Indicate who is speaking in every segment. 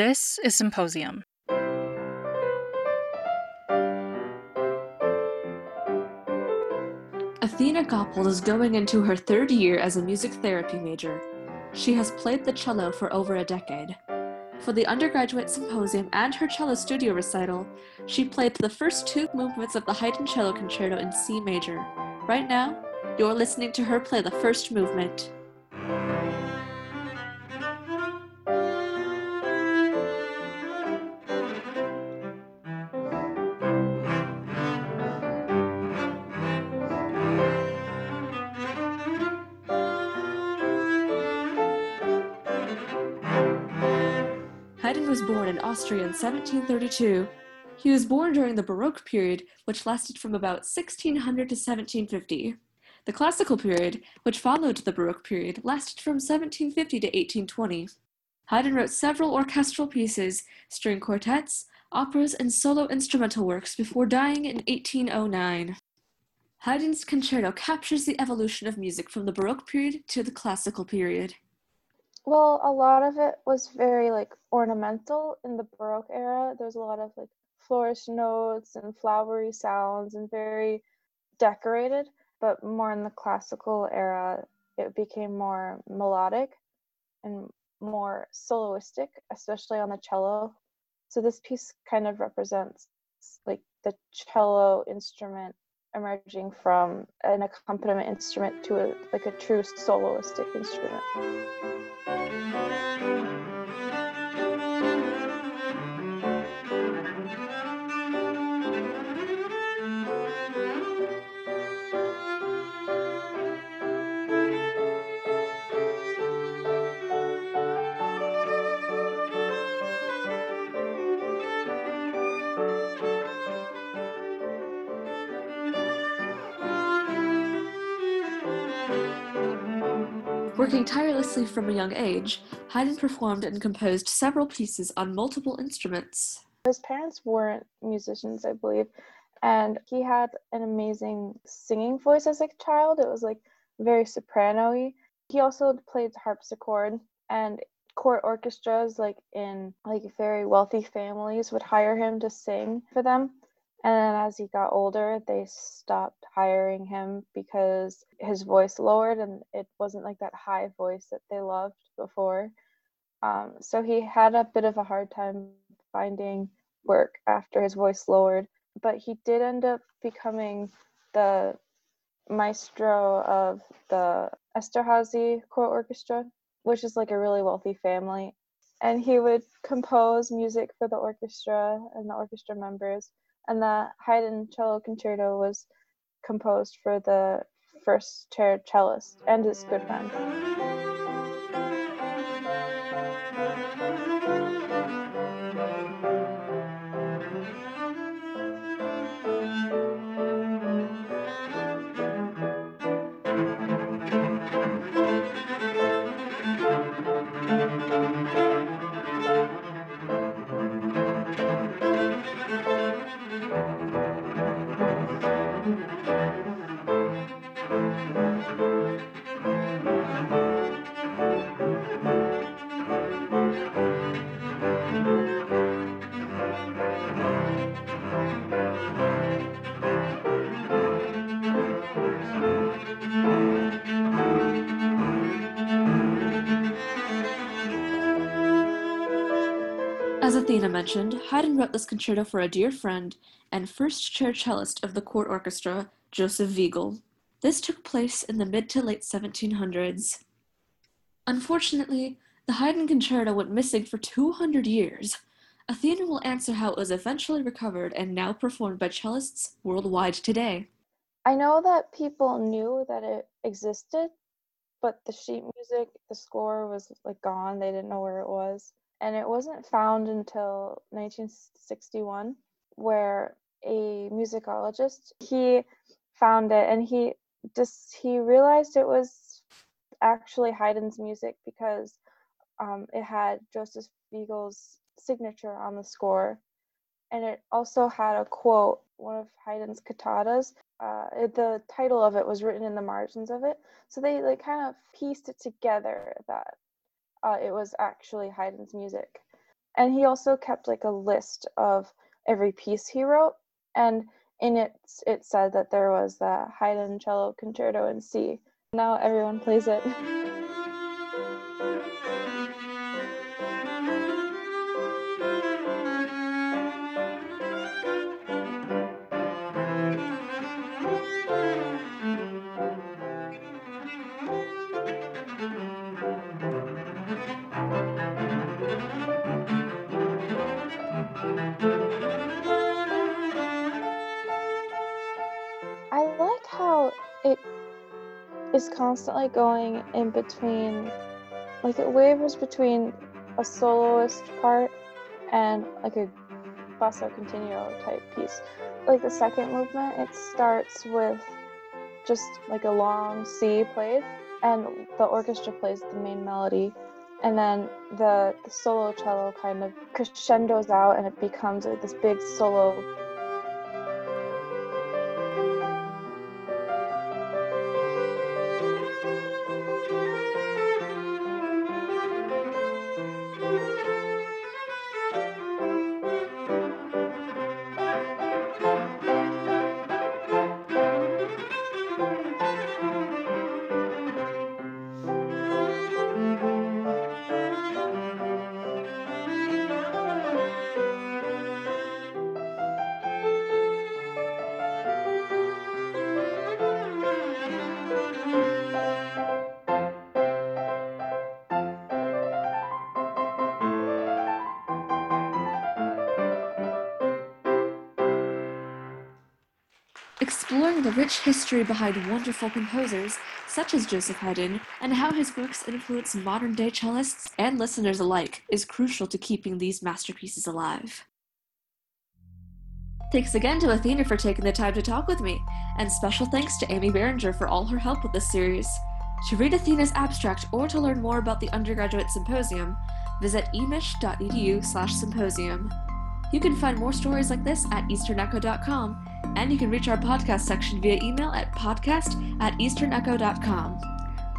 Speaker 1: This is Symposium.
Speaker 2: Athena Goppel is going into her third year as a music therapy major. She has played the cello for over a decade. For the undergraduate symposium and her cello studio recital, she played the first two movements of the Haydn Cello Concerto in C major. Right now, you're listening to her play the first movement. Haydn was born in Austria in 1732. He was born during the Baroque period, which lasted from about 1600 to 1750. The Classical period, which followed the Baroque period, lasted from 1750 to 1820. Haydn wrote several orchestral pieces, string quartets, operas, and solo instrumental works before dying in 1809. Haydn's concerto captures the evolution of music from the Baroque period to the Classical period.
Speaker 3: Well, a lot of it was very like ornamental in the Baroque era. There's a lot of like flourish notes and flowery sounds and very decorated. But more in the classical era, it became more melodic and more soloistic, especially on the cello. So this piece kind of represents like the cello instrument emerging from an accompaniment instrument to a like a true soloistic instrument.
Speaker 2: Working tirelessly from a young age, Haydn performed and composed several pieces on multiple instruments.
Speaker 3: His parents weren't musicians, I believe, and he had an amazing singing voice as a child. It was like very soprano y. He also played harpsichord and court orchestras like in like very wealthy families would hire him to sing for them. And then as he got older, they stopped hiring him because his voice lowered and it wasn't like that high voice that they loved before. Um, so he had a bit of a hard time finding work after his voice lowered, but he did end up becoming the maestro of the Esterhazy Court Orchestra, which is like a really wealthy family. And he would compose music for the orchestra and the orchestra members and the Haydn Cello Concerto was composed for the first chair cellist and his good friend.
Speaker 2: Athena mentioned, Haydn wrote this concerto for a dear friend and first chair cellist of the court orchestra, Joseph Weigl. This took place in the mid to late 1700s. Unfortunately, the Haydn concerto went missing for 200 years. Athena will answer how it was eventually recovered and now performed by cellists worldwide today.
Speaker 3: I know that people knew that it existed, but the sheet music, the score was like gone. They didn't know where it was. And it wasn't found until 1961 where a musicologist he found it and he just he realized it was actually Haydn's music because um, it had Joseph Weigl's signature on the score, and it also had a quote, one of Haydn's cantatas. Uh, it, the title of it was written in the margins of it, so they like kind of pieced it together that uh, it was actually Haydn's music. And he also kept like a list of every piece he wrote. And in it, it said that there was the Haydn cello concerto in C. Now everyone plays it. I like how it is constantly going in between, like it wavers between a soloist part and like a basso continuo type piece. Like the second movement, it starts with just like a long C played, and the orchestra plays the main melody, and then the, the solo cello kind of crescendos out and it becomes like this big solo
Speaker 2: Exploring the rich history behind wonderful composers such as Joseph Haydn and how his works influence modern day cellists and listeners alike is crucial to keeping these masterpieces alive. Thanks again to Athena for taking the time to talk with me, and special thanks to Amy Berenger for all her help with this series. To read Athena's abstract or to learn more about the undergraduate symposium, visit emich.edu slash symposium. You can find more stories like this at easternecho.com, and you can reach our podcast section via email at podcast at easternecho.com.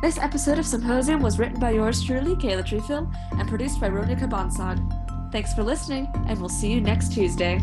Speaker 2: This episode of Symposium was written by yours truly, Kayla Treefill, and produced by Ronika Bonsag. Thanks for listening, and we'll see you next Tuesday.